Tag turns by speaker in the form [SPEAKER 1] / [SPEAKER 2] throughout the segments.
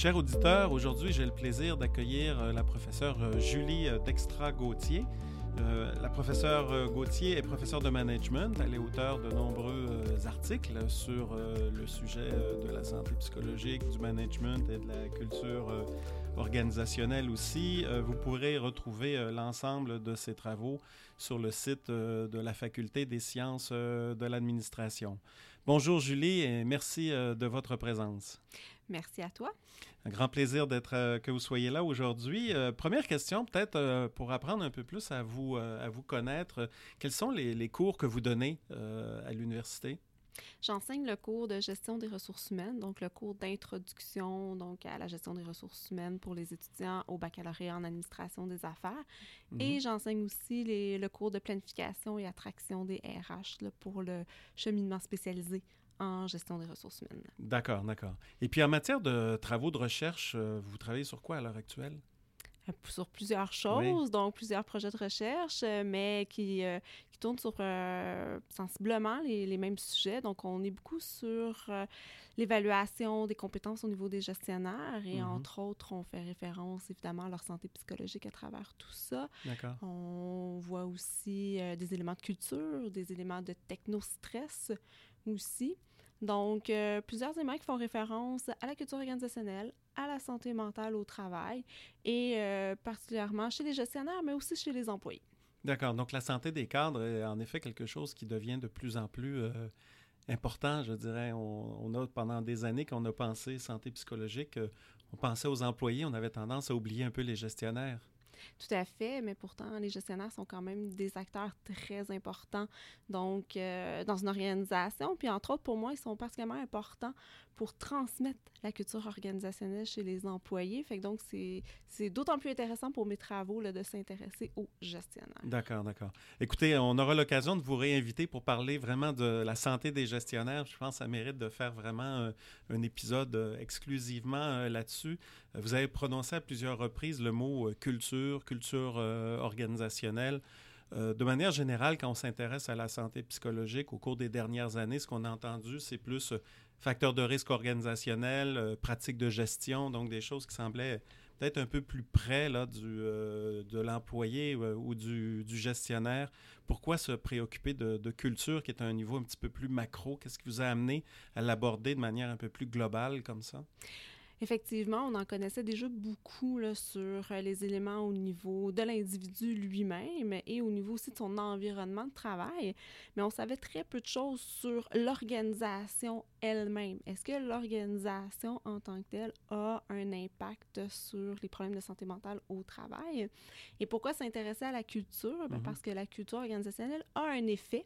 [SPEAKER 1] Chers auditeurs, aujourd'hui j'ai le plaisir d'accueillir euh, la professeure euh, Julie euh, Dextra-Gauthier. la professeure Gauthier est professeure de management. Elle est auteure de nombreux articles sur le sujet de la santé psychologique, du management et de la culture organisationnelle aussi. vous pourrez retrouver l'ensemble de ses travaux sur le site de la Faculté des sciences de l'administration. Bonjour Julie et merci de votre présence.
[SPEAKER 2] Merci à toi.
[SPEAKER 1] Un grand plaisir d'être euh, que vous soyez là aujourd'hui. Euh, première question, peut-être euh, pour apprendre un peu plus à vous, à vous connaître, quels sont les, les, cours que vous donnez à l'université?
[SPEAKER 2] J'enseigne le cours de gestion des ressources humaines, donc le cours d'introduction donc à la gestion des ressources humaines pour les étudiants au baccalauréat en administration des affaires. Et mhm. j'enseigne aussi les, le cours de planification et attraction des RH là, pour le cheminement spécialisé en gestion des ressources humaines.
[SPEAKER 1] D'accord, d'accord. Et puis en matière de travaux de recherche, euh, vous travaillez sur quoi à l'heure actuelle?
[SPEAKER 2] Euh, sur plusieurs choses, donc plusieurs projets de recherche, euh, mais qui, qui tournent sur sensiblement les, les, mêmes sujets. Donc, on est beaucoup sur l'évaluation des compétences au niveau des gestionnaires et, mm-hmm. entre autres, on fait référence évidemment à leur santé psychologique à travers tout ça.
[SPEAKER 1] D'accord.
[SPEAKER 2] On voit aussi des éléments de culture, des éléments de technostress aussi. Donc, euh, plusieurs éléments qui font référence à la culture organisationnelle, à la santé mentale au travail et euh, particulièrement chez les gestionnaires, mais aussi chez les employés.
[SPEAKER 1] D'accord. Donc, la santé des cadres est en effet quelque chose qui devient de plus en plus euh, important, je dirais. On, on, a pendant des années qu'on a pensé santé psychologique, on pensait aux employés, on avait tendance à oublier un peu les gestionnaires.
[SPEAKER 2] Tout à fait, mais pourtant, les gestionnaires sont quand même des acteurs très importants donc, euh, dans une organisation. Puis, entre autres, pour moi, ils sont particulièrement importants pour transmettre la culture organisationnelle chez les employés. Donc, c'est d'autant plus intéressant pour mes travaux là, de s'intéresser aux gestionnaires.
[SPEAKER 1] D'accord, d'accord. Écoutez, on aura l'occasion de vous réinviter pour parler vraiment de la santé des gestionnaires. Je pense que ça mérite de faire vraiment un, un épisode euh, exclusivement euh, là-dessus. Vous avez prononcé à plusieurs reprises le mot euh, culture, culture organisationnelle. de manière générale, quand on s'intéresse à la santé psychologique au cours des dernières années, ce qu'on a entendu, c'est plus facteurs de risque organisationnel, euh, pratiques de gestion, donc des choses qui semblaient peut-être un peu plus près là, du, euh, de l'employé euh, ou du, gestionnaire. Pourquoi se préoccuper de, de, culture qui est à un niveau un petit peu plus macro? Qu'est-ce qui vous a amené à l'aborder de manière un peu plus globale comme ça?
[SPEAKER 2] Effectivement, on en connaissait déjà beaucoup là, sur euh, les éléments au niveau de l'individu lui-même et au niveau aussi de son environnement de travail, mais on savait très peu de choses sur l'organisation elle-même. Est-ce que l'organisation en tant que telle a un impact sur les problèmes de santé mentale au travail? Et pourquoi s'intéresser à la culture? Ben, mm-hmm. Parce que la culture organisationnelle a un effet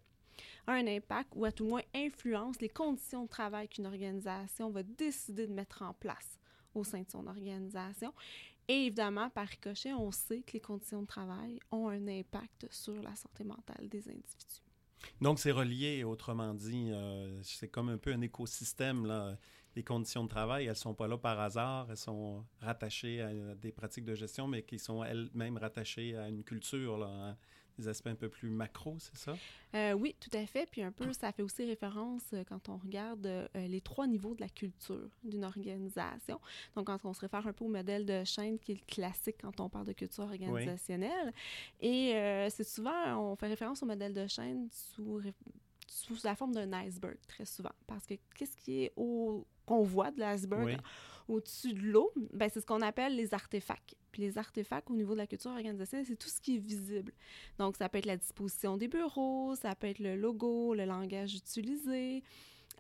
[SPEAKER 2] a un impact ou à tout le moins influence les conditions de travail qu'une organisation va décider de mettre en place au sein de son organisation. Et évidemment, par ricochet, on sait que les conditions de travail ont un impact sur la santé mentale des individus.
[SPEAKER 1] Donc, c'est relié, autrement dit, euh, c'est comme un peu un écosystème. Là. Les conditions de travail, elles ne sont pas là par hasard, elles sont rattachées à des pratiques de gestion, mais qui sont elles-mêmes rattachées à une culture. Là, hein des aspects un peu plus macro, c'est ça?
[SPEAKER 2] Euh, oui, tout à fait. Puis un peu, ça fait aussi référence euh, quand on regarde euh, les trois niveaux de la culture d'une organisation. Donc, quand on se réfère un peu au modèle de chaîne qui est le classique quand on parle de culture organisationnelle. Et c'est souvent, on fait référence au modèle de chaîne sous, sous la forme d'un iceberg, très souvent. Parce que qu'est-ce qui est au qu'on voit de l'iceberg? Au-dessus de l'eau, ben, c'est ce qu'on appelle les artefacts. Puis les artefacts au niveau de la culture organisationnelle, c'est tout ce qui est visible. Donc, ça peut être la disposition des bureaux, ça peut être le logo, le langage utilisé,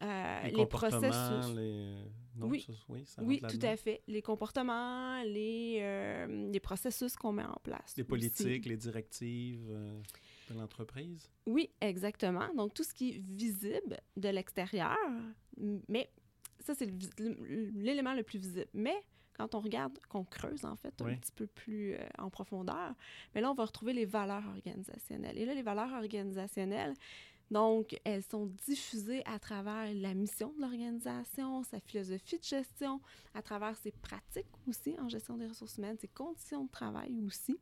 [SPEAKER 1] euh, les, processus. Les...
[SPEAKER 2] oui, oui, tout à fait. Les comportements, les, euh, les processus qu'on met en place.
[SPEAKER 1] Les politiques, les directives euh, de l'entreprise.
[SPEAKER 2] Oui, exactement. Donc, tout ce qui est visible de l'extérieur, mais ça, c'est l'élément le plus visible. Mais quand on regarde, qu'on creuse en fait un petit peu plus euh, en profondeur, mais là, on va retrouver les valeurs organisationnelles. Et là, les valeurs organisationnelles, donc, elles sont diffusées à travers la mission de l'organisation, sa philosophie de gestion, à travers ses pratiques aussi en gestion des ressources humaines, ses conditions de travail aussi.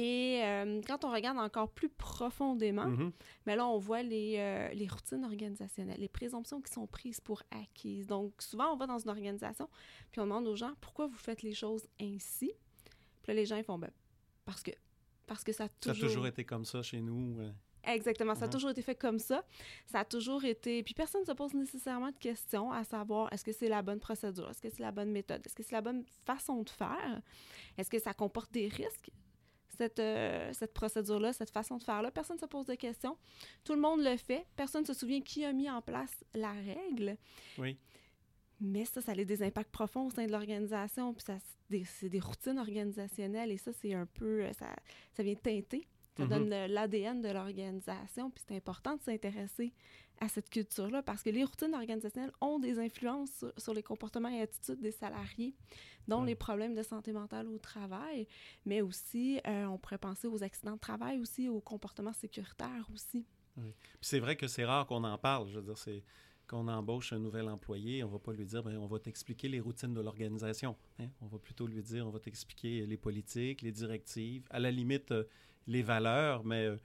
[SPEAKER 2] Et euh, quand on regarde encore plus profondément,
[SPEAKER 1] Mhm.
[SPEAKER 2] mais là, on voit les, euh, les routines organisationnelles, les présomptions qui sont prises pour acquises. Donc, souvent, on va dans une organisation, puis on demande aux gens pourquoi vous faites les choses ainsi? Puis là, les gens, ils font ben, parce que, parce que ça a
[SPEAKER 1] Ça a
[SPEAKER 2] toujours,
[SPEAKER 1] toujours été comme ça chez nous.
[SPEAKER 2] Exactement, ça a
[SPEAKER 1] Mhm.
[SPEAKER 2] toujours été fait comme ça. Ça a toujours été. Puis personne ne se pose nécessairement de questions à savoir est-ce que c'est la bonne procédure, est-ce que c'est la bonne méthode, est-ce que c'est la bonne façon de faire, est-ce que ça comporte des risques, cette, euh, cette procédure-là, cette façon de faire-là. Personne ne se pose de questions. Tout le monde le fait. Personne ne se souvient qui a mis en place la règle.
[SPEAKER 1] Oui.
[SPEAKER 2] Mais ça, ça a des impacts profonds au sein de l'organisation. Puis ça, c'est des, routines organisationnelles. Et ça, c'est un peu. euh, Ça, ça vient teinter. Ça
[SPEAKER 1] Mhm.
[SPEAKER 2] donne le- l'ADN de l'organisation. Puis c'est important de s'intéresser à cette culture-là parce que les routines organisationnelles ont des influences sur, sur les comportements et attitudes des salariés, dont
[SPEAKER 1] Ouais.
[SPEAKER 2] les problèmes de santé mentale au travail, mais aussi, euh, on pourrait penser aux accidents de travail aussi, aux comportements sécuritaires aussi.
[SPEAKER 1] Puis c'est vrai que c'est rare qu'on en parle. Je veux dire, c'est qu'on embauche un nouvel employé, on va pas lui dire, ben, on va t'expliquer les routines de l'organisation. hein. On va plutôt lui dire, on va t'expliquer les politiques, les directives, à la limite euh, les valeurs, mais euh,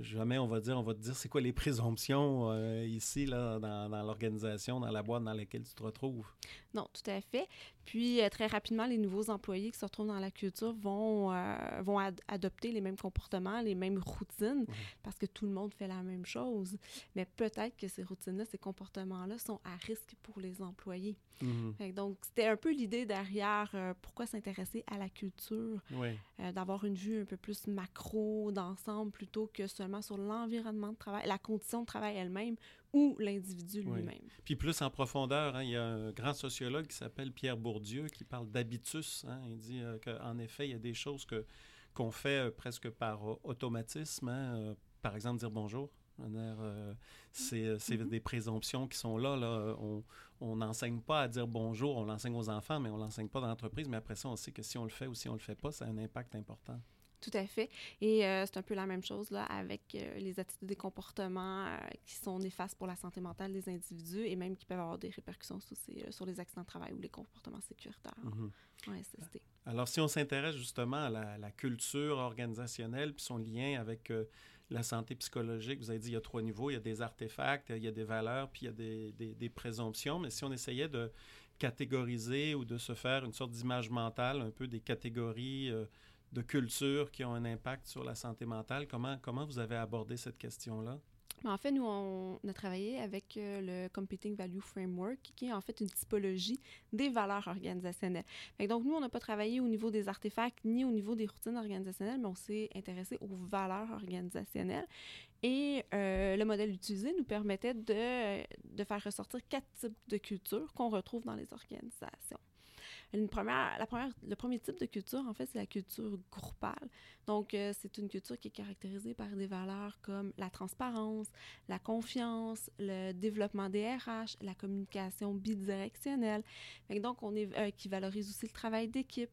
[SPEAKER 1] jamais on va dire, on va te dire c'est quoi les présomptions euh, ici là dans, dans l'organisation, dans la boîte dans laquelle tu te retrouves.
[SPEAKER 2] Non, tout à fait. Puis, euh, très rapidement, les nouveaux employés qui se retrouvent dans la culture vont, euh, vont ad- adopter les mêmes comportements, les mêmes routines, parce que tout le monde fait la même chose. Mais peut-être que ces routines-là, ces comportements-là sont à risque pour les employés.
[SPEAKER 1] Mhm.
[SPEAKER 2] Donc, c'était un peu l'idée derrière pourquoi s'intéresser à la culture,
[SPEAKER 1] Oui.
[SPEAKER 2] d'avoir une vue un peu plus macro, d'ensemble, plutôt que seulement sur l'environnement de travail, la condition de travail elle-même ou l'individu
[SPEAKER 1] Oui.
[SPEAKER 2] lui-même.
[SPEAKER 1] Puis plus en profondeur, hein, il y a un grand sociologue qui s'appelle Pierre Bourdieu qui parle d'habitus. hein. Il dit euh, qu'en effet, il y a des choses que qu'on fait euh, presque par euh, automatisme. hein. Euh, par exemple, dire bonjour. Euh, C'est
[SPEAKER 2] Mhm.
[SPEAKER 1] des présomptions qui sont là. là. On n'enseigne pas à dire bonjour, on l'enseigne aux enfants, mais on l'enseigne pas dans l'entreprise. Mais après ça, on sait que si on le fait ou si on le fait pas, ça a un impact important.
[SPEAKER 2] Tout à fait. Et euh, c'est un peu la même chose là, avec euh, les attitudes et comportements euh, qui sont néfastes pour la santé mentale des individus et même qui peuvent avoir des répercussions sur, sur les accidents de travail ou les comportements sécuritaires
[SPEAKER 1] Mhm.
[SPEAKER 2] en SST.
[SPEAKER 1] Alors, si on s'intéresse justement à la, la culture organisationnelle puis son lien avec la santé psychologique, vous avez dit il y a trois niveaux, il y a des artefacts, il y a des valeurs, puis il y a des, des- des présomptions, mais si on essayait de catégoriser ou de se faire une sorte d'image mentale, un peu des catégories de culture qui ont un impact sur la santé mentale, comment, comment vous avez abordé cette question-là?
[SPEAKER 2] Mais en fait, nous, on a travaillé avec euh, le Competing Value Framework, qui est en fait une typologie des valeurs organisationnelles. Donc, nous, on n'a pas travaillé au niveau des artefacts ni au niveau des routines organisationnelles, mais on s'est intéressé aux valeurs organisationnelles. Et euh, le modèle utilisé nous permettait de, de faire ressortir quatre types de cultures qu'on retrouve dans les organisations. Une première, la première, le premier type de culture, en fait, c'est la culture groupale. Donc, euh, c'est une culture qui est caractérisée par des valeurs comme la transparence, la confiance, le développement des RH, la communication bidirectionnelle. Que donc, on est euh, qui valorise aussi le travail d'équipe.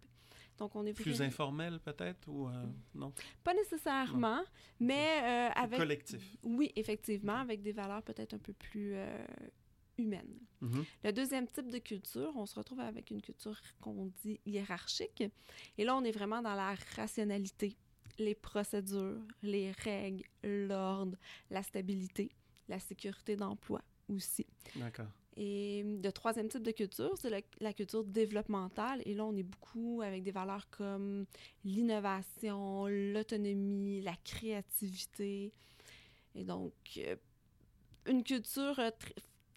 [SPEAKER 2] Donc, on est
[SPEAKER 1] Plus informel peut-être ou euh, non?
[SPEAKER 2] pas nécessairement, mais euh, avec
[SPEAKER 1] collectif.
[SPEAKER 2] oui, effectivement, avec des valeurs peut-être un peu plus euh, humaines.
[SPEAKER 1] Mhm.
[SPEAKER 2] Le deuxième type de culture, on se retrouve avec une culture qu'on dit hiérarchique. Et là, on est vraiment dans la rationalité, les procédures, les règles, l'ordre, la stabilité, la sécurité d'emploi aussi.
[SPEAKER 1] D'accord.
[SPEAKER 2] Et le troisième type de culture, c'est la, culture développementale. Et là, on est beaucoup avec des valeurs comme l'innovation, l'autonomie, la créativité. Et donc, euh, une culture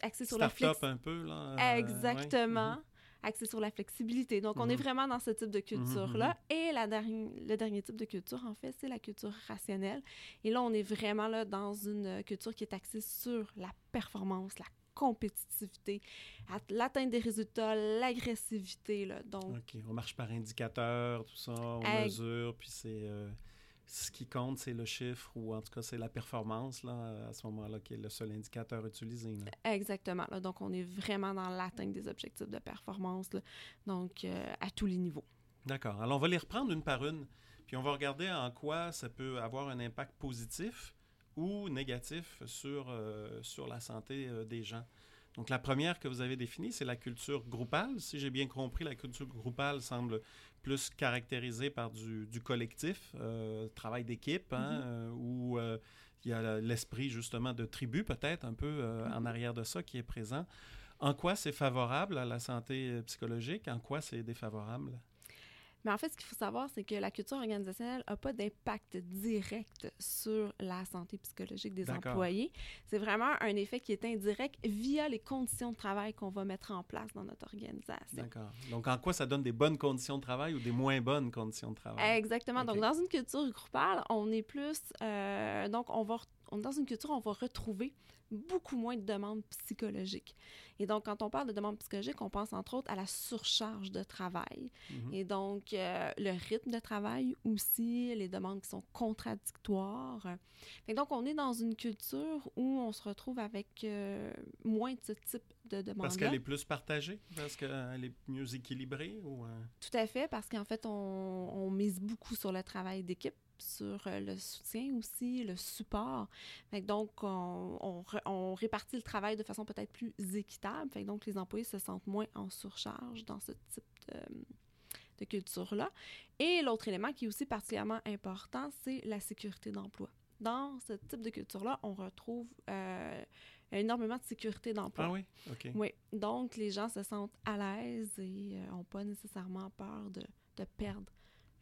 [SPEAKER 2] axée sur la flexibilité.
[SPEAKER 1] un peu, là? euh, ouais.
[SPEAKER 2] Exactement.
[SPEAKER 1] Mhm.
[SPEAKER 2] Axé sur la flexibilité. Donc, on est
[SPEAKER 1] Mhm.
[SPEAKER 2] vraiment dans ce type de culture-là.
[SPEAKER 1] mhm.
[SPEAKER 2] Et la derni- le dernier type de culture, en fait, c'est la culture rationnelle. Et là, on est vraiment là dans une euh, culture qui est axée sur la performance, la compétitivité, at- l'atteinte des résultats, l'agressivité. Donc,
[SPEAKER 1] OK. On marche par indicateur, tout ça, on mesure, puis c'est... euh, ce qui compte, c'est le chiffre, ou en tout cas, c'est la performance, là, à ce moment-là, qui est le seul indicateur utilisé. là.
[SPEAKER 2] exactement. là. Donc, on est vraiment dans l'atteinte des objectifs de performance. là. Donc, euh, à tous les niveaux.
[SPEAKER 1] D'accord. Alors, on va les reprendre une par une, puis on va regarder en quoi ça peut avoir un impact positif ou négatif sur, euh, sur la santé euh, des gens. Donc, la première que vous avez définie, c'est la culture groupale. Si j'ai bien compris, la culture groupale semble plus caractérisée par du, collectif, euh, travail d'équipe, hein, mm-hmm. euh, où euh, il y a l'esprit justement de tribu peut-être un peu en mm-hmm. arrière de ça qui est présent. En quoi c'est favorable à la santé psychologique? En quoi c'est défavorable?
[SPEAKER 2] Mais en fait, ce qu'il faut savoir, c'est que la culture organisationnelle n'a pas d'impact direct sur la santé psychologique des employés. C'est vraiment un effet qui est indirect via les conditions de travail qu'on va mettre en place dans notre organisation.
[SPEAKER 1] D'accord. Donc, en quoi ça donne des bonnes conditions de travail ou des moins bonnes conditions de travail?
[SPEAKER 2] Exactement. Donc, dans une culture groupale, on est plus... Euh, donc, on va... Dans une culture, on va retrouver beaucoup moins de demandes psychologiques. Et donc, quand on parle de demandes psychologiques, on pense entre autres à la surcharge de travail. Mhm. Et donc, euh, le rythme de travail aussi, les demandes qui sont contradictoires. Et donc, on est dans une culture où on se retrouve avec euh, moins de ce type de demandes.
[SPEAKER 1] Parce qu'elle est plus partagée? Parce qu'elle est mieux équilibrée? Ou, euh?
[SPEAKER 2] Tout à fait, parce qu'en fait, on, on mise beaucoup sur le travail d'équipe sur euh, le soutien aussi, le support. donc, on, répartit le travail de façon peut-être plus équitable. Fait donc, les employés se sentent moins en surcharge dans ce type de, culture-là. Et l'autre élément qui est aussi particulièrement important, c'est la sécurité d'emploi. Dans ce type de culture-là, on retrouve euh, énormément de sécurité d'emploi.
[SPEAKER 1] Ah oui? OK.
[SPEAKER 2] Oui. Donc, les gens se sentent à l'aise et n'ont euh, pas nécessairement peur de, de perdre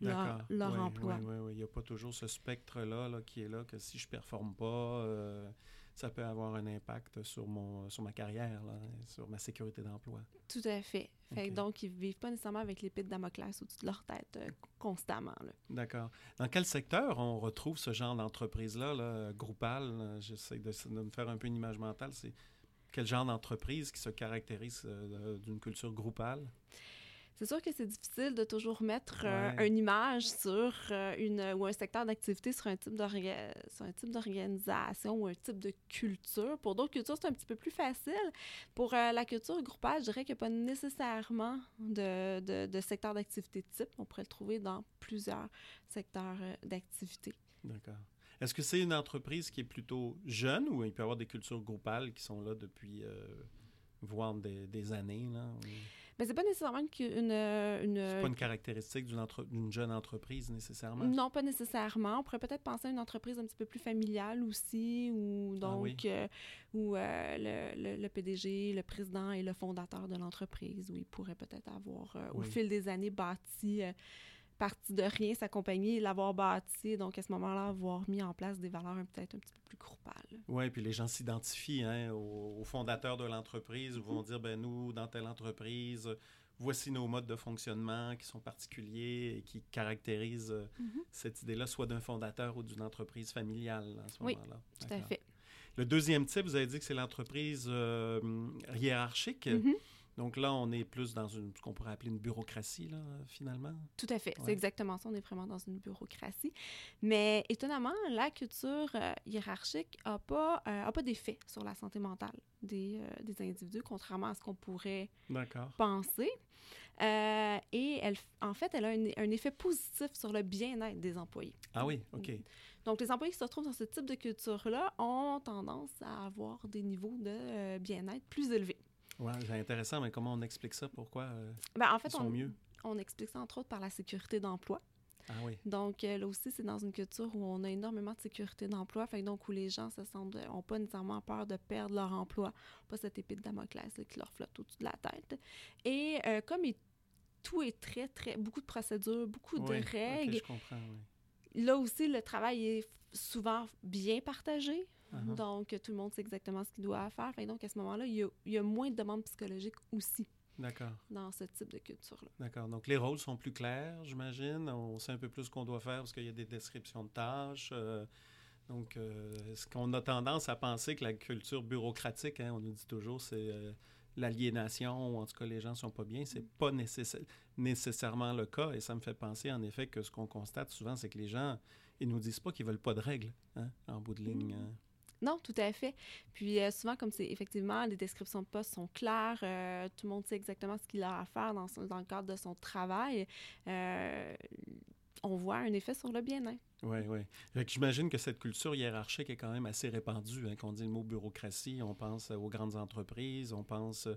[SPEAKER 2] leur, emploi.
[SPEAKER 1] Oui, oui, Il n'y a pas toujours ce spectre-là là, qui est là, que si je ne performe pas, euh, ça peut avoir un impact sur, mon, sur ma carrière, là, sur ma sécurité d'emploi.
[SPEAKER 2] Tout à fait. fait donc, ils ne vivent pas nécessairement avec l'épée de Damoclès au-dessus de leur tête euh, constamment.
[SPEAKER 1] D'accord. Dans quel secteur on retrouve ce genre d'entreprise-là, là, groupale? J'essaie de, de, me faire un peu une image mentale. C'est quel genre d'entreprise qui se caractérise euh, d'une culture groupale?
[SPEAKER 2] C'est sûr que c'est difficile de toujours mettre euh, une image sur euh, une ou un secteur d'activité sur un type d'organisation ou un type de culture. Pour d'autres cultures, c'est un petit peu plus facile. Pour euh, la culture groupale, je dirais qu'il n'y a pas nécessairement de, de, de secteur d'activité type. On pourrait le trouver dans plusieurs secteurs d'activité.
[SPEAKER 1] D'accord. Est-ce que c'est une entreprise qui est plutôt jeune ou il peut y avoir des cultures groupales qui sont là depuis, voire des, des années? Là,
[SPEAKER 2] mais c'est pas nécessairement une... une
[SPEAKER 1] c'est pas une caractéristique d'une, jeune entreprise, nécessairement?
[SPEAKER 2] Non, pas nécessairement. On pourrait peut-être penser à une entreprise un petit peu plus familiale aussi, où ah donc euh, où euh, le, le, PDG, le président et le fondateur de l'entreprise, où il pourrait peut-être avoir, euh, au fil des années, bâti parti de rien, sa compagnie, l'avoir bâti, donc à ce moment-là, avoir mis en place des valeurs peut-être un petit peu plus groupales.
[SPEAKER 1] Oui, puis les gens s'identifient hein, aux, fondateurs de l'entreprise, mm vont dire, ben nous, dans telle entreprise, voici nos modes de fonctionnement qui sont particuliers et qui caractérisent mhm. cette idée-là, soit d'un fondateur ou d'une entreprise familiale à ce moment-là.
[SPEAKER 2] Tout à fait.
[SPEAKER 1] Le deuxième type, vous avez dit que c'est l'entreprise euh, hiérarchique. Mhm. Donc là, on est plus dans une, ce qu'on pourrait appeler une bureaucratie, là, finalement?
[SPEAKER 2] Tout à fait. C'est exactement ça. On est vraiment dans une bureaucratie. Mais étonnamment, la culture euh, hiérarchique n'a pas, euh, pas d'effet sur la santé mentale des, euh, des individus, contrairement à ce qu'on pourrait penser. et elle, en fait, elle a un, un effet positif sur le bien-être des employés.
[SPEAKER 1] Ah oui, OK.
[SPEAKER 2] Donc, les employés qui se retrouvent dans ce type de culture-là ont tendance à avoir des niveaux de bien-être plus élevés.
[SPEAKER 1] Oui, c'est intéressant, mais comment on explique ça? Pourquoi euh,
[SPEAKER 2] ben, en fait, on, mieux? On explique ça entre autres par la sécurité d'emploi.
[SPEAKER 1] Ah oui.
[SPEAKER 2] Donc, euh, là aussi, c'est dans une culture où on a énormément de sécurité d'emploi, fait donc où les gens se sentent, n'ont pas nécessairement peur de perdre leur emploi, pas cette épée de Damoclès qui leur flotte au-dessus de la tête. Et euh, comme tout est très, très, beaucoup de procédures, beaucoup de règles.
[SPEAKER 1] je comprends,
[SPEAKER 2] oui. Là aussi, le travail est souvent bien partagé. Uh-huh. Donc, tout le monde sait exactement ce qu'il doit faire. Et donc, à ce moment-là, il y, a, moins de demandes psychologiques aussi.
[SPEAKER 1] D'accord.
[SPEAKER 2] Dans ce type de culture-là.
[SPEAKER 1] D'accord. Donc, les rôles sont plus clairs, j'imagine. On sait un peu plus ce qu'on doit faire parce qu'il y a des descriptions de tâches. Euh, donc, euh, est-ce qu'on a tendance à penser que la culture bureaucratique, hein, on nous dit toujours, c'est euh, l'aliénation, ou en tout cas les gens ne sont pas bien, c'est pas nécessairement le cas. Et ça me fait penser, en effet, que ce qu'on constate souvent, c'est que les gens, ils nous disent pas qu'ils veulent pas de règles, hein, en bout de ligne. Mm. Hein.
[SPEAKER 2] Non, tout à fait. Puis euh, souvent, comme c'est effectivement, les descriptions de poste sont claires, euh, tout le monde sait exactement ce qu'il a à faire dans, dans le cadre de son travail, euh, on voit un effet sur le bien-être
[SPEAKER 1] Oui, oui. J'imagine que cette culture hiérarchique est quand même assez répandue. Hein. Quand on dit le mot bureaucratie, on pense aux grandes entreprises, on pense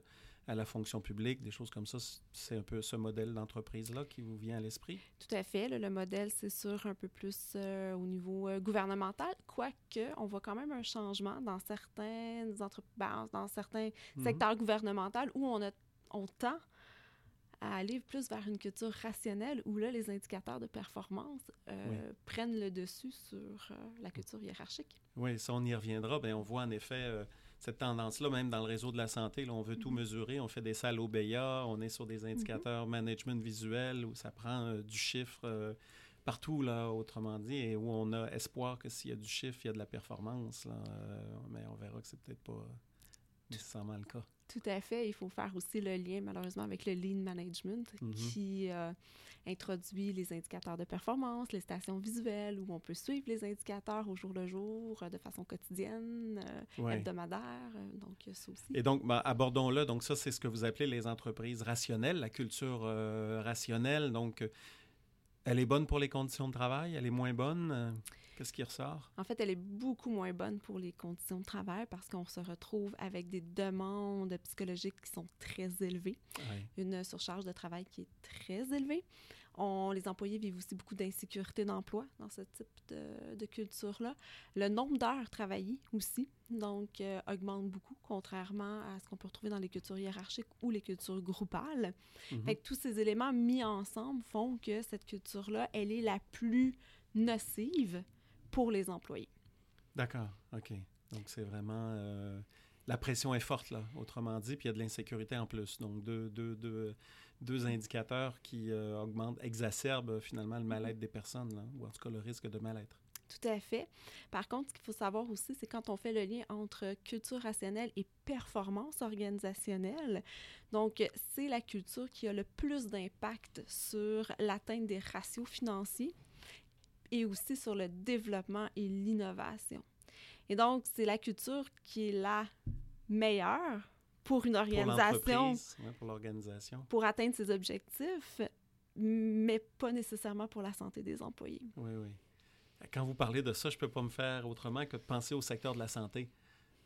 [SPEAKER 1] à la fonction publique, des choses comme ça. C'est un peu ce modèle d'entreprise-là qui vous vient à l'esprit?
[SPEAKER 2] Tout à fait. le modèle, c'est sûr, un peu plus euh, au niveau euh, gouvernemental, quoique on voit quand même un changement dans certaines entreprises, ben, dans certains mhm. secteurs gouvernementaux où on, a, on tend à aller plus vers une culture rationnelle où là, les indicateurs de performance euh, prennent le dessus sur la culture hiérarchique.
[SPEAKER 1] Oui, ça, on y reviendra. Bien, on voit en effet cette tendance-là, même dans le réseau de la santé, là, on veut tout mhm. mesurer, on fait des salles OBEA, on est sur des indicateurs mhm. management visuel où ça prend euh, du chiffre euh, partout, là, autrement dit, et où on a espoir que s'il y a du chiffre, il y a de la performance. Là, euh, mais on verra que c'est peut-être pas nécessairement le cas.
[SPEAKER 2] Tout à fait. Il faut faire aussi le lien, malheureusement, avec le lean management mhm. qui euh, introduit les indicateurs de performance, les stations visuelles où on peut suivre les indicateurs au jour le jour, euh, de façon quotidienne, euh, hebdomadaire. donc, ça aussi.
[SPEAKER 1] Et donc, ben, abordons-le. Donc, ça, c'est ce que vous appelez les entreprises rationnelles, la culture rationnelle. Donc, elle est bonne pour les conditions de travail, elle est moins bonne? Qu'est-ce qui ressort?
[SPEAKER 2] En fait, elle est beaucoup moins bonne pour les conditions de travail parce qu'on se retrouve avec des demandes psychologiques qui sont très élevées, une surcharge de travail qui est très élevée. On, les employés vivent aussi beaucoup d'insécurité d'emploi dans ce type de, culture-là. Le nombre d'heures travaillées aussi, donc, euh, augmente beaucoup, contrairement à ce qu'on peut retrouver dans les cultures hiérarchiques ou les cultures groupales. Mm tous ces éléments mis ensemble font que cette culture-là, elle est la plus nocive pour les employés.
[SPEAKER 1] D'accord, OK. Donc, c'est vraiment... Euh, la pression est forte, là, autrement dit, puis il y a de l'insécurité en plus. Donc, deux, deux, deux, deux indicateurs qui euh, augmentent, exacerbent finalement le mal-être des personnes, là, ou en tout cas le risque de mal-être.
[SPEAKER 2] Tout à fait. Par contre, ce qu'il faut savoir aussi, c'est quand on fait le lien entre culture rationnelle et performance organisationnelle. Donc, c'est la culture qui a le plus d'impact sur l'atteinte des ratios financiers et aussi sur le développement et l'innovation. Et donc, c'est la culture qui est la meilleure pour une organisation.
[SPEAKER 1] Pour l'organisation.
[SPEAKER 2] Pour atteindre ses objectifs, mais pas nécessairement pour la santé des employés.
[SPEAKER 1] Oui, oui. Quand vous parlez de ça, je ne peux pas me faire autrement que de penser au secteur de la santé.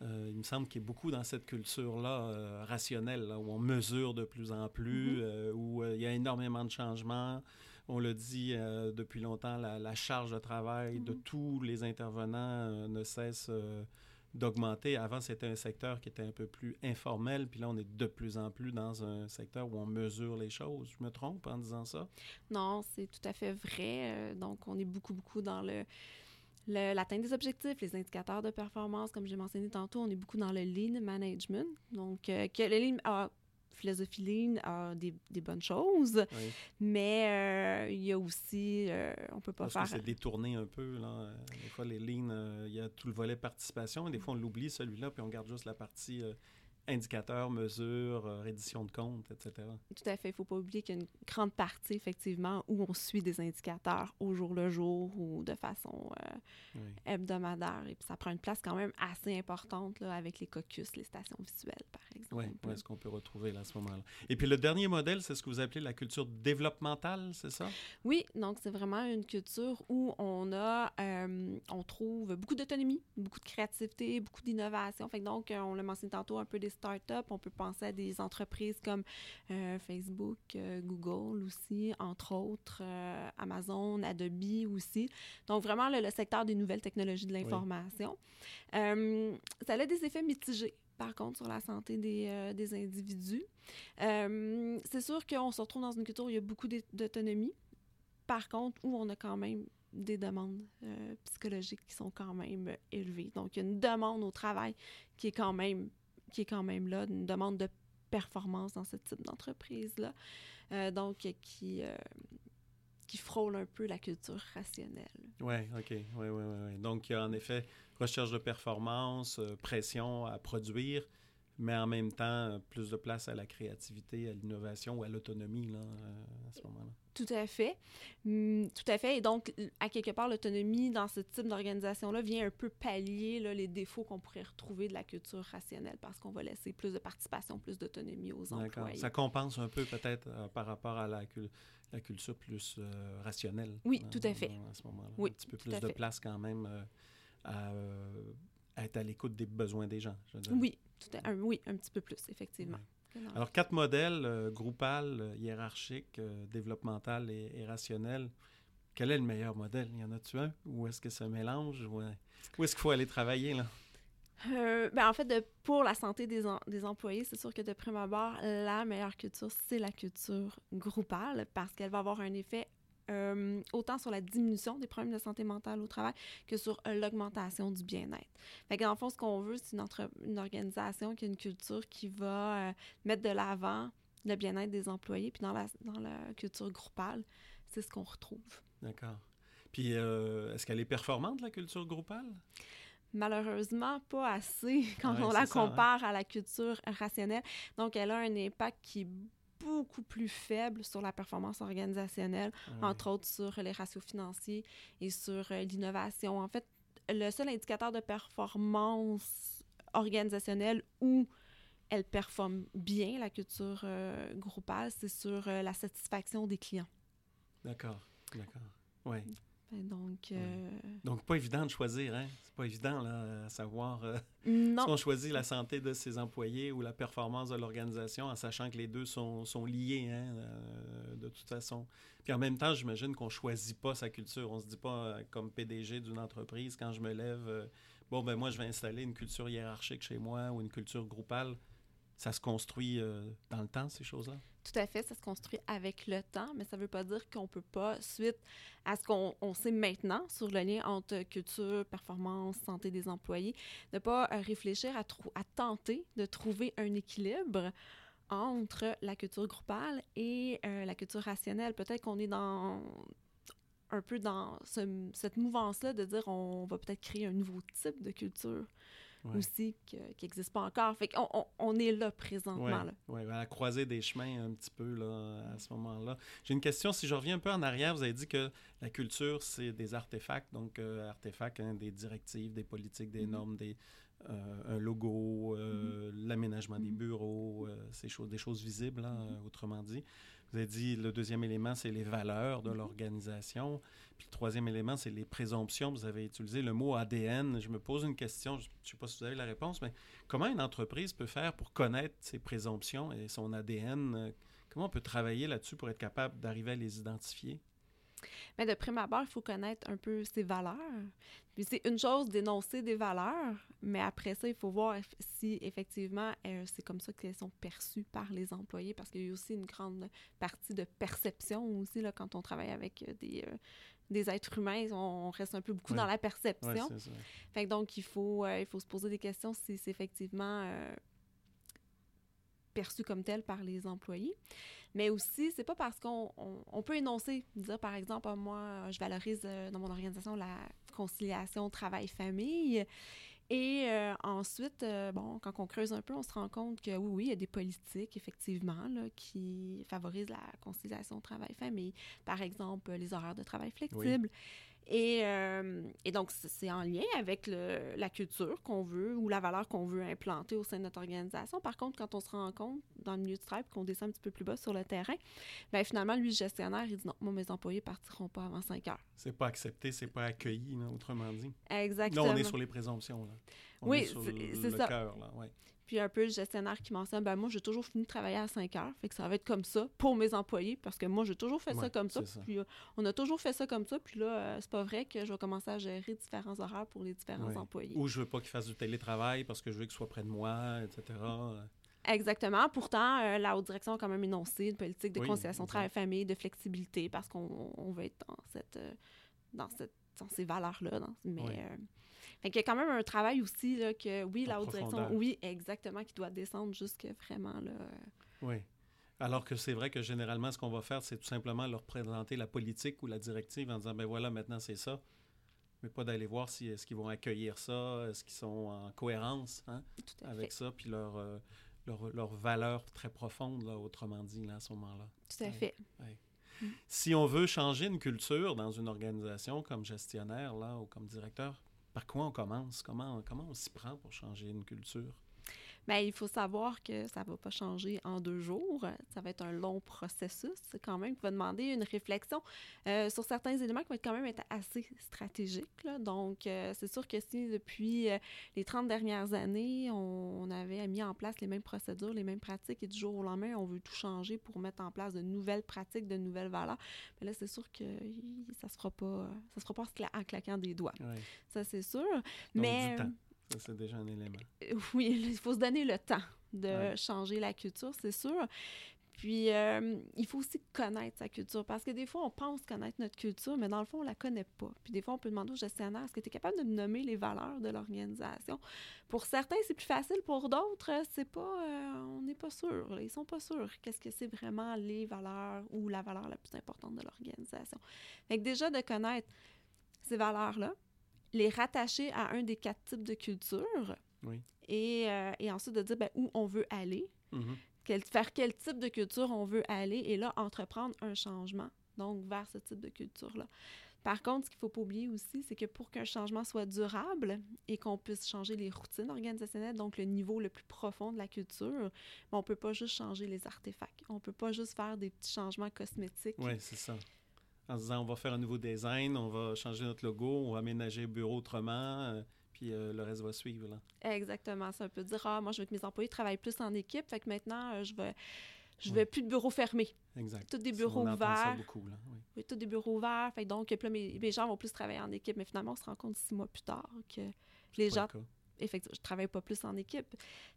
[SPEAKER 1] Euh, il me semble qu'il y a beaucoup dans cette culture-là euh, rationnelle, où on mesure de plus en plus, mm-hmm. euh, où il y a énormément de changements, on le dit euh, depuis longtemps, la, charge de travail de mhm. tous les intervenants euh, ne cesse euh, d'augmenter. Avant, c'était un secteur qui était un peu plus informel, puis là, on est de plus en plus dans un secteur où on mesure les choses. Je me trompe en disant ça?
[SPEAKER 2] Non, c'est tout à fait vrai. donc, on est beaucoup, beaucoup dans le l'atteinte des objectifs, les indicateurs de performance, comme j'ai mentionné tantôt, on est beaucoup dans le lean management. Donc, que le lean a philosophie lean a des, des bonnes choses, mais euh, il y a aussi, euh, on peut pas
[SPEAKER 1] Parce
[SPEAKER 2] faire...
[SPEAKER 1] que c'est détourné un peu, là. Des fois, les lean, euh, il y a tout le volet participation, et des fois, on l'oublie, celui-là, puis on garde juste la partie indicateurs, mesures, euh, reddition de comptes, etc.
[SPEAKER 2] Tout à fait. Il ne faut pas oublier qu'il y a une grande partie, effectivement, où on suit des indicateurs au jour le jour ou de façon euh, hebdomadaire. Et puis ça prend une place quand même assez importante là, avec les caucus, les stations visuelles, par exemple.
[SPEAKER 1] Oui, est-ce qu'on peut retrouver là, à ce moment-là? Et puis le dernier modèle, c'est ce que vous appelez la culture développementale, c'est ça?
[SPEAKER 2] Oui, donc c'est vraiment une culture où on a, euh, on trouve beaucoup d'autonomie, beaucoup de créativité, beaucoup d'innovation. Fait donc, on l'a mentionné tantôt, un peu des startups. On peut penser à des entreprises comme euh, Facebook, euh, Google aussi, entre autres, euh, Amazon, Adobe aussi. Donc, vraiment, le, secteur des nouvelles technologies de l'information. ça a des effets mitigés par contre, sur la santé des, des individus. c'est sûr qu'on se retrouve dans une culture où il y a beaucoup d'autonomie. Par contre, où on a quand même des demandes psychologiques qui sont quand même élevées. Donc, il y a une demande au travail qui est quand même qui est quand même là, une demande de performance dans ce type d'entreprise-là. Euh, donc, qui, euh, qui frôle un peu la culture rationnelle.
[SPEAKER 1] Oui, OK. Oui, oui, oui. Donc, il y a en effet recherche de performance, euh, pression à produire. Mais en même temps, plus de place à la créativité, à l'innovation ou à l'autonomie là, à ce moment-là.
[SPEAKER 2] Tout à fait. Hum, tout à fait. Et donc, à quelque part, l'autonomie dans ce type d'organisation-là vient un peu pallier là, les défauts qu'on pourrait retrouver de la culture rationnelle parce qu'on va laisser plus de participation, plus d'autonomie aux employés.
[SPEAKER 1] Ça compense un peu peut-être euh, par rapport à la, la culture plus euh, rationnelle.
[SPEAKER 2] Oui, tout à fait.
[SPEAKER 1] À ce moment-là. Oui, un petit peu plus de place quand même euh, à, être à l'écoute des besoins des gens.
[SPEAKER 2] Oui, tout à, un, oui, un petit peu plus, effectivement.
[SPEAKER 1] Alors, quatre modèles, euh, groupal, euh, hiérarchique, euh, développemental et, rationnel. Quel est le meilleur modèle? Y en a-tu un? Ou est-ce que ça mélange? Ou, où est-ce qu'il faut aller travailler, là?
[SPEAKER 2] ben en fait, pour la santé des, des employés, c'est sûr que de prime abord, la meilleure culture, c'est la culture groupale parce qu'elle va avoir un effet euh, autant sur la diminution des problèmes de santé mentale au travail que sur euh, l'augmentation du bien-être. Fait dans le fond, ce qu'on veut, c'est une, une, organisation qui a une culture qui va euh, mettre de l'avant le bien-être des employés. Puis dans la, dans la culture groupale, c'est ce qu'on retrouve.
[SPEAKER 1] D'accord. Puis est-ce qu'elle est performante, la culture groupale?
[SPEAKER 2] malheureusement pas assez quand on la hein. compare à la culture rationnelle. Donc, elle a un impact qui est beaucoup plus faible sur la performance organisationnelle, entre autres sur les ratios financiers et sur euh, l'innovation. En fait, le seul indicateur de performance organisationnelle où elle performe bien, la culture euh, groupale, c'est sur euh, la satisfaction des clients.
[SPEAKER 1] D'accord, d'accord. Oui.
[SPEAKER 2] Ben, donc, euh,
[SPEAKER 1] donc, pas évident de choisir, hein? C'est pas évident, là, à savoir euh, si on choisit la santé de ses employés ou la performance de l'organisation en sachant que les deux sont, sont liés, hein, euh, de toute façon. Puis en même temps, j'imagine qu'on choisit pas sa culture. On se dit pas, comme PDG d'une entreprise, quand je me lève, bon, ben moi, je vais installer une culture hiérarchique chez moi ou une culture groupale. Ça se construit dans le temps, ces choses-là?
[SPEAKER 2] Tout à fait, ça se construit avec le temps, mais ça ne veut pas dire qu'on ne peut pas, suite à ce qu'on sait maintenant sur le lien entre culture, performance, santé des employés, ne pas euh, réfléchir à, à tenter de trouver un équilibre entre la culture groupale et euh, la culture rationnelle. Peut-être qu'on est dans un peu dans cette mouvance-là de dire on va peut-être créer un nouveau type de culture aussi qui n'existe pas encore. Fait qu'on on, est là présentement.
[SPEAKER 1] Oui, ouais, à la croisée des chemins un petit peu là, à ce moment-là. J'ai une question, si je reviens un peu en arrière, vous avez dit que la culture, c'est des artefacts, donc euh, artefacts, hein, des directives, des politiques, des mm-hmm. normes, des, euh, un logo, euh, mm-hmm. l'aménagement des mm-hmm. bureaux, ces choses, des choses visibles, hein, autrement dit. Vous avez dit le deuxième élément, c'est les valeurs de l'organisation. Puis le troisième élément, c'est les présomptions. Vous avez utilisé le mot ADN. Je me pose une question, je ne sais pas si vous avez la réponse, mais comment une entreprise peut faire pour connaître ses présomptions et son ADN? Comment on peut travailler là-dessus pour être capable d'arriver à les identifier?
[SPEAKER 2] Mais de prime abord, il faut connaître un peu ses valeurs. Puis c'est une chose d'énoncer des valeurs, mais après ça, il faut voir si effectivement euh, c'est comme ça qu'elles sont perçues par les employés, parce qu'il y a aussi une grande partie de perception aussi là, quand on travaille avec euh, des, euh, des êtres humains, on, reste un peu beaucoup dans la perception. fait donc il faut, il faut se poser des questions si c'est effectivement perçu comme tel par les employés. Mais aussi, c'est pas parce qu'on on, peut énoncer, dire par exemple, ah, moi, je valorise euh, dans mon organisation la conciliation travail-famille. Et euh, ensuite, euh, bon, quand on creuse un peu, on se rend compte que oui, oui, il y a des politiques, effectivement, là, qui favorisent la conciliation travail-famille. Par exemple, les horaires de travail flexibles. Et, euh, et, donc, c'est en lien avec le, la culture qu'on veut ou la valeur qu'on veut implanter au sein de notre organisation. Par contre, quand on se rend compte dans le milieu du travail qu'on descend un petit peu plus bas sur le terrain, bien, finalement, lui, le gestionnaire, il dit non, moi, mes employés partiront pas avant 5 heures.
[SPEAKER 1] C'est pas accepté, c'est pas accueilli, autrement dit.
[SPEAKER 2] Exactement.
[SPEAKER 1] Là, on est sur les présomptions. Là.
[SPEAKER 2] oui, c'est ça.
[SPEAKER 1] Cœur, là. Ouais.
[SPEAKER 2] Puis un peu le gestionnaire qui mentionne, ben moi, j'ai toujours fini de travailler à 5 heures. Fait que ça va être comme ça pour mes employés parce que moi, j'ai toujours fait ça comme ça. Puis euh, on a toujours fait ça comme ça. Puis là, euh, c'est pas vrai que je vais commencer à gérer différents horaires pour les différents employés.
[SPEAKER 1] Ou je veux pas qu'ils fassent du télétravail parce que je veux qu'ils soient près de moi, etc.
[SPEAKER 2] Exactement. Pourtant, euh, la haute direction a quand même énoncé une politique de conciliation travail-famille, de flexibilité parce qu'on veut être dans cette, dans cette dans ces valeurs-là. Mais fait qu'il y a quand même un travail aussi, là, que oui, la haute direction, oui, exactement, qui doit descendre jusque vraiment, là.
[SPEAKER 1] Oui. Alors que c'est vrai que généralement, ce qu'on va faire, c'est tout simplement leur présenter la politique ou la directive en disant, ben voilà, maintenant c'est ça. mais pas d'aller voir si est-ce qu'ils vont accueillir ça, est-ce qu'ils sont en cohérence hein, avec ça, puis leur, euh, leur, leur, valeur très profonde, là, autrement dit, là, à ce moment-là.
[SPEAKER 2] Tout à fait.
[SPEAKER 1] Mm. Si on veut changer une culture dans une organisation comme gestionnaire là, ou comme directeur, par quoi on commence? Comment, comment on s'y prend pour changer une culture?
[SPEAKER 2] Bien, il faut savoir que ça ne va pas changer en deux jours. Ça va être un long processus quand même qui va demander une réflexion euh, sur certains éléments qui vont être quand même être assez stratégiques. Donc, euh, c'est sûr que si depuis euh, les 30 dernières années, on, avait mis en place les mêmes procédures, les mêmes pratiques et du jour au lendemain, on veut tout changer pour mettre en place de nouvelles pratiques, de nouvelles valeurs, mais là, c'est sûr que ça ne se fera pas, ça se fera pas en claquant des doigts. Ça, c'est sûr. mais
[SPEAKER 1] ça, c'est déjà un élément.
[SPEAKER 2] Oui, il faut se donner le temps de changer la culture, c'est sûr. Puis, euh, il faut aussi connaître sa culture parce que des fois, on pense connaître notre culture, mais dans le fond, on la connaît pas. Puis, des fois, on peut demander au gestionnaire est-ce que tu es capable de nommer les valeurs de l'organisation? Pour certains, c'est plus facile. Pour d'autres, c'est pas. Euh, on n'est pas sûr. Ils sont pas sûrs. Qu'est-ce que c'est vraiment les valeurs ou la valeur la plus importante de l'organisation Fait que déjà, de connaître ces valeurs-là, les rattacher à un des quatre types de culture. Et, euh, et, ensuite de dire ben, où on veut aller, mm-hmm. quel, faire quel type de culture on veut aller, et là, entreprendre un changement, donc vers ce type de culture-là. Par contre, ce qu'il ne faut pas oublier aussi, c'est que pour qu'un changement soit durable et qu'on puisse changer les routines organisationnelles, donc le niveau le plus profond de la culture, ben, on ne peut pas juste changer les artefacts. On ne peut pas juste faire des petits changements cosmétiques.
[SPEAKER 1] Oui, c'est ça en disant on va faire un nouveau design, on va changer notre logo, on va aménager le bureau autrement, euh, puis euh, le reste va suivre. Là.
[SPEAKER 2] Exactement. Ça peut dire ah, moi, je veux que mes employés travaillent plus en équipe, fait que maintenant, euh, je vais. Je veux plus de bureaux fermés.
[SPEAKER 1] Exact.
[SPEAKER 2] Tous des bureaux ouverts. Beaucoup, là. Oui. tous des bureaux ouverts. Fait donc, mes, mes, gens vont plus travailler en équipe. Mais finalement, on se rend compte six mois plus tard que les gens. Effectivement, je ne travaille pas plus en équipe.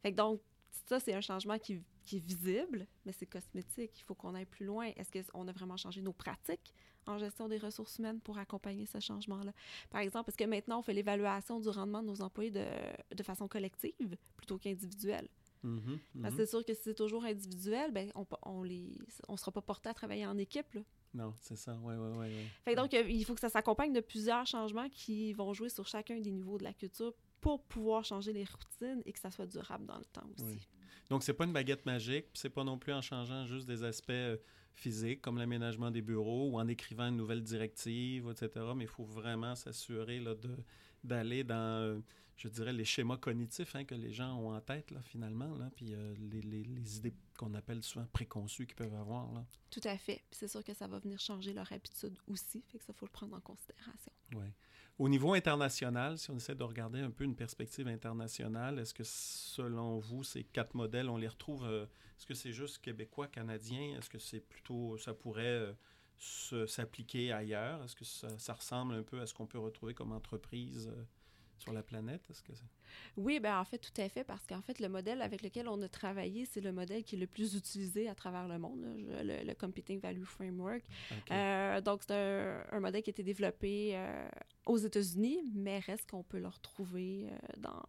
[SPEAKER 2] Fait donc, ça, c'est un changement qui, qui, est visible, mais c'est cosmétique. Il faut qu'on aille plus loin. Est-ce qu'on a vraiment changé nos pratiques? en gestion des ressources humaines pour accompagner ce changement-là? Par exemple, parce que maintenant, on fait l'évaluation du rendement de nos employés de, de façon collective plutôt qu'individuelle? Mm-hmm, Parce que mm-hmm. c'est sûr que si c'est toujours individuel, ben on on les on sera pas porté à travailler en équipe. Là.
[SPEAKER 1] Non, c'est ça. Oui, oui, oui. Ouais.
[SPEAKER 2] Fait donc, euh, il faut que ça s'accompagne de plusieurs changements qui vont jouer sur chacun des niveaux de la culture pour pouvoir changer les routines et que ça soit durable dans le temps aussi. Oui.
[SPEAKER 1] Donc, c'est pas une baguette magique, c'est pas non plus en changeant juste des aspects euh, physique, comme l'aménagement des bureaux ou en écrivant une nouvelle directive, etc. Mais il faut vraiment s'assurer d'aller dans, je dirais, les schémas cognitifs hein, que les gens ont en tête, là, finalement, là, puis euh, les, les, les, idées qu'on appelle souvent préconçues qu'ils peuvent avoir. Là.
[SPEAKER 2] Tout à fait. c'est sûr que ça va venir changer leur habitude aussi, fait que ça, faut le prendre en considération.
[SPEAKER 1] Oui. Au niveau international, si on essaie de regarder un peu une perspective internationale, est-ce que selon vous, ces quatre modèles, on les retrouve, euh, est-ce que c'est juste québécois, canadien? Est-ce que c'est plutôt, ça pourrait euh, s'appliquer ailleurs? Est-ce que ça, ressemble un peu à ce qu'on peut retrouver comme entreprise euh, sur la planète? Est-ce que
[SPEAKER 2] oui, ben en fait, tout à fait, parce qu'en fait, le modèle avec lequel on a travaillé, c'est le modèle qui est le plus utilisé à travers le monde, le, Competing Value Framework. Euh, donc, c'est un, modèle qui a été développé euh, aux États-Unis, mais reste qu'on peut le retrouver euh, dans,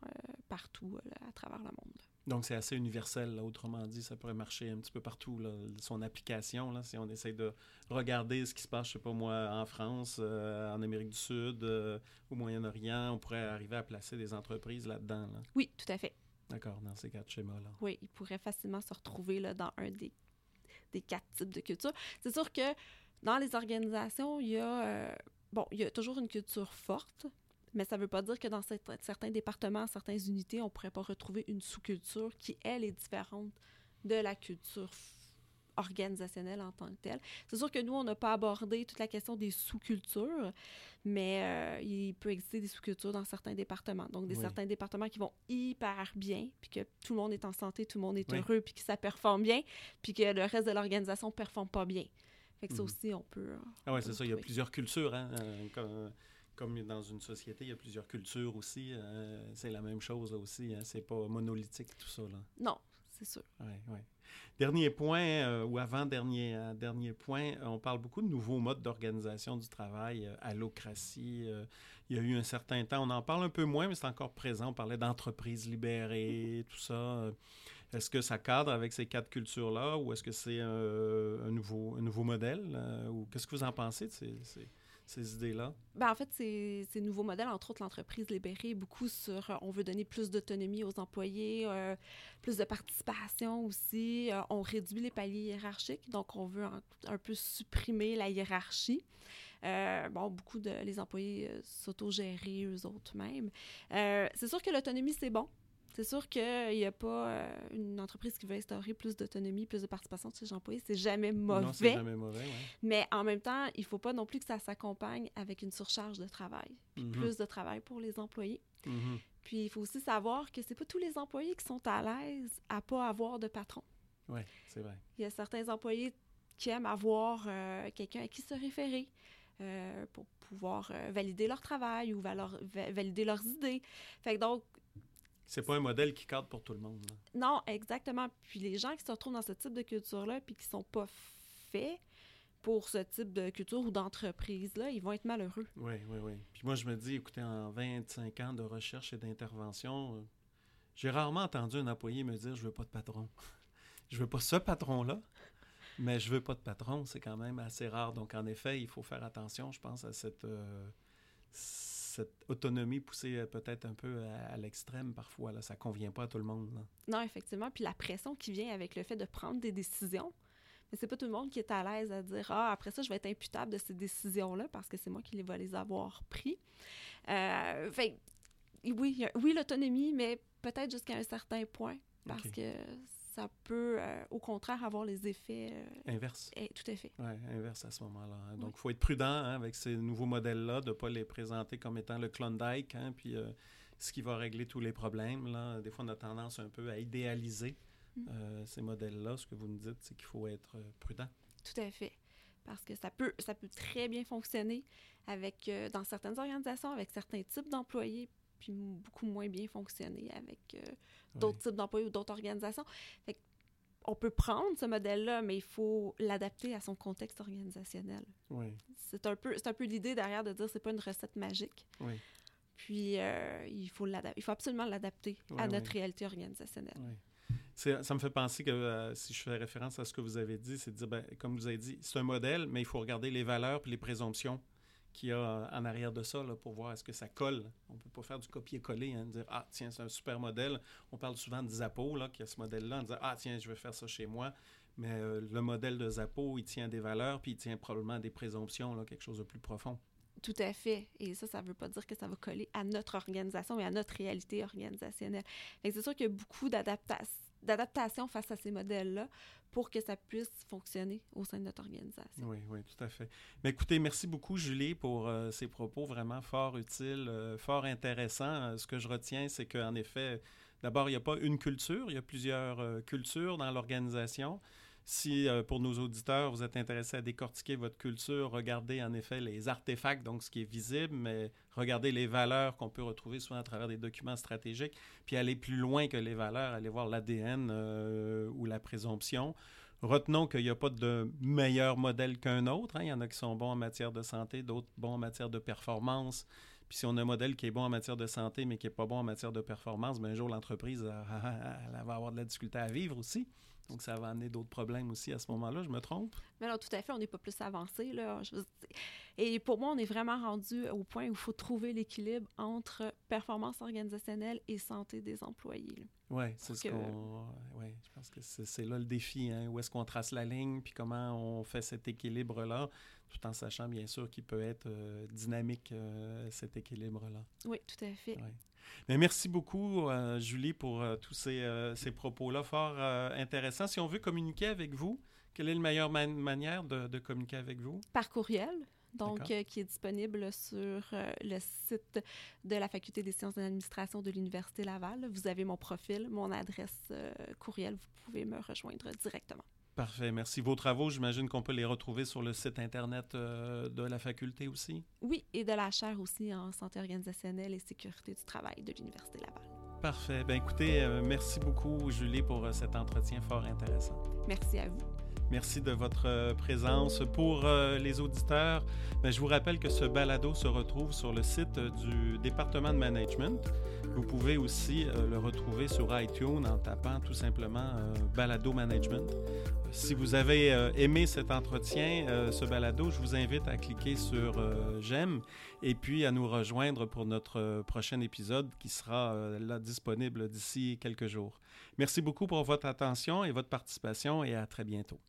[SPEAKER 2] partout à travers le monde.
[SPEAKER 1] Donc, c'est assez universel. Autrement dit, ça pourrait marcher un petit peu partout, son application. Là, si on essaye de regarder ce qui se passe, je sais pas moi, en France, euh, en Amérique du Sud, euh, au Moyen-Orient, on pourrait arriver à placer des entreprises là-dedans.
[SPEAKER 2] Oui, tout à fait.
[SPEAKER 1] D'accord, dans ces quatre schémas-là.
[SPEAKER 2] Oui, il pourrait facilement se retrouver là, dans un des, des quatre types de cultures. C'est sûr que dans les organisations, il y a... Euh, bon, il y a toujours une culture forte, mais ça ne veut pas dire que dans certains départements, certaines unités, on ne pourrait pas retrouver une sous-culture qui, elle, est différente de la culture organisationnelle en tant que telle. C'est sûr que nous, on n'a pas abordé toute la question des sous-cultures, mais euh, il peut exister des sous-cultures dans certains départements. Donc, des certains départements qui vont hyper bien, puis que tout le monde est en santé, tout le monde est heureux, puis que ça performe bien, puis que le reste de l'organisation ne performe pas bien. Fait que ça mhm. aussi, on peut...
[SPEAKER 1] ah ouais, c'est ça. Il y a plusieurs cultures, hein, euh, comme dans une société, il y a plusieurs cultures aussi. Euh, c'est la même chose là aussi. Hein, c'est pas monolithique tout ça. Là.
[SPEAKER 2] Non, c'est sûr.
[SPEAKER 1] Ouais, ouais. Dernier point, euh, ou avant-dernier euh, dernier point, on parle beaucoup de nouveaux modes d'organisation du travail, allocratie. il y a eu un certain temps, on en parle un peu moins, mais c'est encore présent. On parlait d'entreprises libérées, tout ça. Est-ce que ça cadre avec ces quatre cultures-là, ou est-ce que c'est un, nouveau, un nouveau modèle? ou qu'est-ce que vous en pensez de ces ces idées-là?
[SPEAKER 2] Ben, en fait, ces, ces nouveaux modèles, entre autres l'entreprise libérée, beaucoup sur euh, on veut donner plus d'autonomie aux employés, euh, plus de participation aussi. Euh, on réduit les paliers hiérarchiques, donc on veut un, peu supprimer la hiérarchie. Bon, beaucoup de les employés s'autogérer eux autres mêmes. C'est sûr que l'autonomie, c'est bon. C'est sûr qu'il n'y a pas euh, une entreprise qui veut instaurer plus d'autonomie, plus de participation de ses employés. C'est jamais mauvais.
[SPEAKER 1] Non, c'est jamais mauvais, ouais.
[SPEAKER 2] Mais en même temps, il ne faut pas non plus que ça s'accompagne avec une surcharge de travail, puis
[SPEAKER 1] Mhm.
[SPEAKER 2] plus de travail pour les employés.
[SPEAKER 1] Mhm.
[SPEAKER 2] Puis il faut aussi savoir que c'est pas tous les employés qui sont à l'aise à pas avoir de patron.
[SPEAKER 1] Oui, c'est vrai.
[SPEAKER 2] Il y a certains employés qui aiment avoir euh, quelqu'un à qui se référer euh, pour pouvoir euh, valider leur travail ou valor- va- valider leurs idées. Fait que donc,
[SPEAKER 1] C'est pas un modèle qui cadre pour tout le monde. là.
[SPEAKER 2] non, exactement. Puis les gens qui se retrouvent dans ce type de culture-là puis qui sont pas faits pour ce type de culture ou d'entreprise-là, ils vont être malheureux.
[SPEAKER 1] Oui, oui, oui. Puis moi, je me dis, écoutez, en 25 ans de recherche et d'intervention, euh, j'ai rarement entendu un employé me dire, je veux pas de patron. je veux pas ce patron-là, mais je veux pas de patron. C'est quand même assez rare. Donc, en effet, il faut faire attention, je pense, à cette, euh, cette autonomie poussée euh, peut-être un peu à, à l'extrême parfois. Là. Ça convient pas à tout le monde. là.
[SPEAKER 2] Non, effectivement. Puis la pression qui vient avec le fait de prendre des décisions. Mais c'est pas tout le monde qui est à l'aise à dire Ah, après ça, je vais être imputable de ces décisions-là parce que c'est moi qui les vais les avoir pris. Euh, fait oui, oui, l'autonomie, mais peut-être jusqu'à un certain point parce que ça peut, euh, au contraire, avoir les effets. euh,
[SPEAKER 1] Inverse.
[SPEAKER 2] eh, tout à fait.
[SPEAKER 1] Oui, inverse à ce moment-là. hein. Donc, il faut être prudent hein, avec ces nouveaux modèles-là, de ne pas les présenter comme étant le Klondike, hein, puis euh, ce qui va régler tous les problèmes. Là. Des fois, on a tendance un peu à idéaliser
[SPEAKER 2] Mm.
[SPEAKER 1] euh, ces modèles-là. Ce que vous nous dites, c'est qu'il faut être prudent.
[SPEAKER 2] Tout à fait. Parce que ça peut, ça peut très bien fonctionner avec, euh, dans certaines organisations, avec certains types d'employés, puis beaucoup moins bien fonctionner avec euh, d'autres types d'employés ou d'autres organisations. Fait que on peut prendre ce modèle-là, mais il faut l'adapter à son contexte organisationnel.
[SPEAKER 1] Oui,
[SPEAKER 2] C'est un peu, c'est un peu l'idée derrière de dire c'est pas une recette magique.
[SPEAKER 1] oui,
[SPEAKER 2] Puis euh, il, faut il faut absolument l'adapter à notre réalité organisationnelle.
[SPEAKER 1] Ça me fait penser que euh, si je fais référence à ce que vous avez dit, c'est de dire, ben, comme vous avez dit, c'est un modèle, mais il faut regarder les valeurs et les présomptions qu'il y a en arrière de ça là, pour voir est-ce que ça colle. On ne peut pas faire du copier-coller, hein, dire Ah, tiens, c'est un super modèle. On parle souvent de Zappo, qui a ce modèle-là, en disant Ah, tiens, je vais faire ça chez moi. Mais euh, le modèle de Zappo, il tient des valeurs, puis il tient probablement des présomptions, là, quelque chose de plus profond.
[SPEAKER 2] Tout à fait. Et ça, ça ne veut pas dire que ça va coller à notre organisation, mais à notre réalité organisationnelle. C'est sûr qu'il y a beaucoup d'adapta- d'adaptation face à ces modèles-là pour que ça puisse fonctionner au sein de notre organisation.
[SPEAKER 1] Oui, oui, tout à fait. Mais écoutez, merci beaucoup, Julie, pour euh, ces propos vraiment fort utiles, euh, fort intéressants. Euh, ce que je retiens, c'est qu'en effet, d'abord, il n'y a pas une culture, il y a plusieurs euh, cultures dans l'organisation. Si, euh, pour nos auditeurs, vous êtes intéressés à décortiquer votre culture, regardez en effet les artefacts, donc ce qui est visible, mais regardez les valeurs qu'on peut retrouver souvent à travers des documents stratégiques, puis aller plus loin que les valeurs, aller voir l'ADN euh, ou la présomption. Retenons qu'il n'y a pas de meilleur modèle qu'un autre. hein. Il y en a qui sont bons en matière de santé, d'autres bons en matière de performance. Puis si on a un modèle qui est bon en matière de santé, mais qui n'est pas bon en matière de performance, bien, un jour, l'entreprise elle, elle va avoir de la difficulté à vivre aussi. Donc, ça va amener d'autres problèmes aussi à ce moment-là, je me trompe?
[SPEAKER 2] Mais non, tout à fait, on n'est pas plus avancé. Là. Je Et pour moi, on est vraiment rendu au point où il faut trouver l'équilibre entre performance organisationnelle et santé des employés.
[SPEAKER 1] Oui, c'est ce
[SPEAKER 2] que-
[SPEAKER 1] qu'on. Ouais, je pense que c'est c'est là le défi. Hein? Où est-ce qu'on trace la ligne, puis comment on fait cet équilibre-là, tout en sachant bien sûr qu'il peut être euh, dynamique, euh, cet équilibre-là.
[SPEAKER 2] Oui, tout à fait.
[SPEAKER 1] Ouais. Mais merci beaucoup, euh, Julie, pour euh, tous ces, euh, ces propos-là fort intéressants. Si on veut communiquer avec vous, quelle est la meilleure man- manière de, de communiquer avec vous?
[SPEAKER 2] Par courriel, donc qui est disponible sur le site de la Faculté des sciences de l'administration de l'Université Laval. Vous avez mon profil, mon adresse courriel. Vous pouvez me rejoindre directement.
[SPEAKER 1] Parfait, merci. Vos travaux, j'imagine qu'on peut les retrouver sur le site Internet euh, de la faculté aussi?
[SPEAKER 2] Oui, et de la chaire aussi en santé organisationnelle et sécurité du travail de l'Université Laval.
[SPEAKER 1] Parfait. Ben écoutez, euh, merci beaucoup, Julie, pour euh, cet entretien fort intéressant.
[SPEAKER 2] Merci à vous.
[SPEAKER 1] Merci de votre présence. Pour les auditeurs, ben, je vous rappelle que ce balado se retrouve sur le site du département de management. Vous pouvez aussi le retrouver sur iTunes en tapant tout simplement balado management. Si vous avez aimé cet entretien, ce balado, je vous invite à cliquer sur j'aime et puis à nous rejoindre pour notre prochain épisode qui sera là disponible d'ici quelques jours. Merci beaucoup pour votre attention et votre participation et à très bientôt.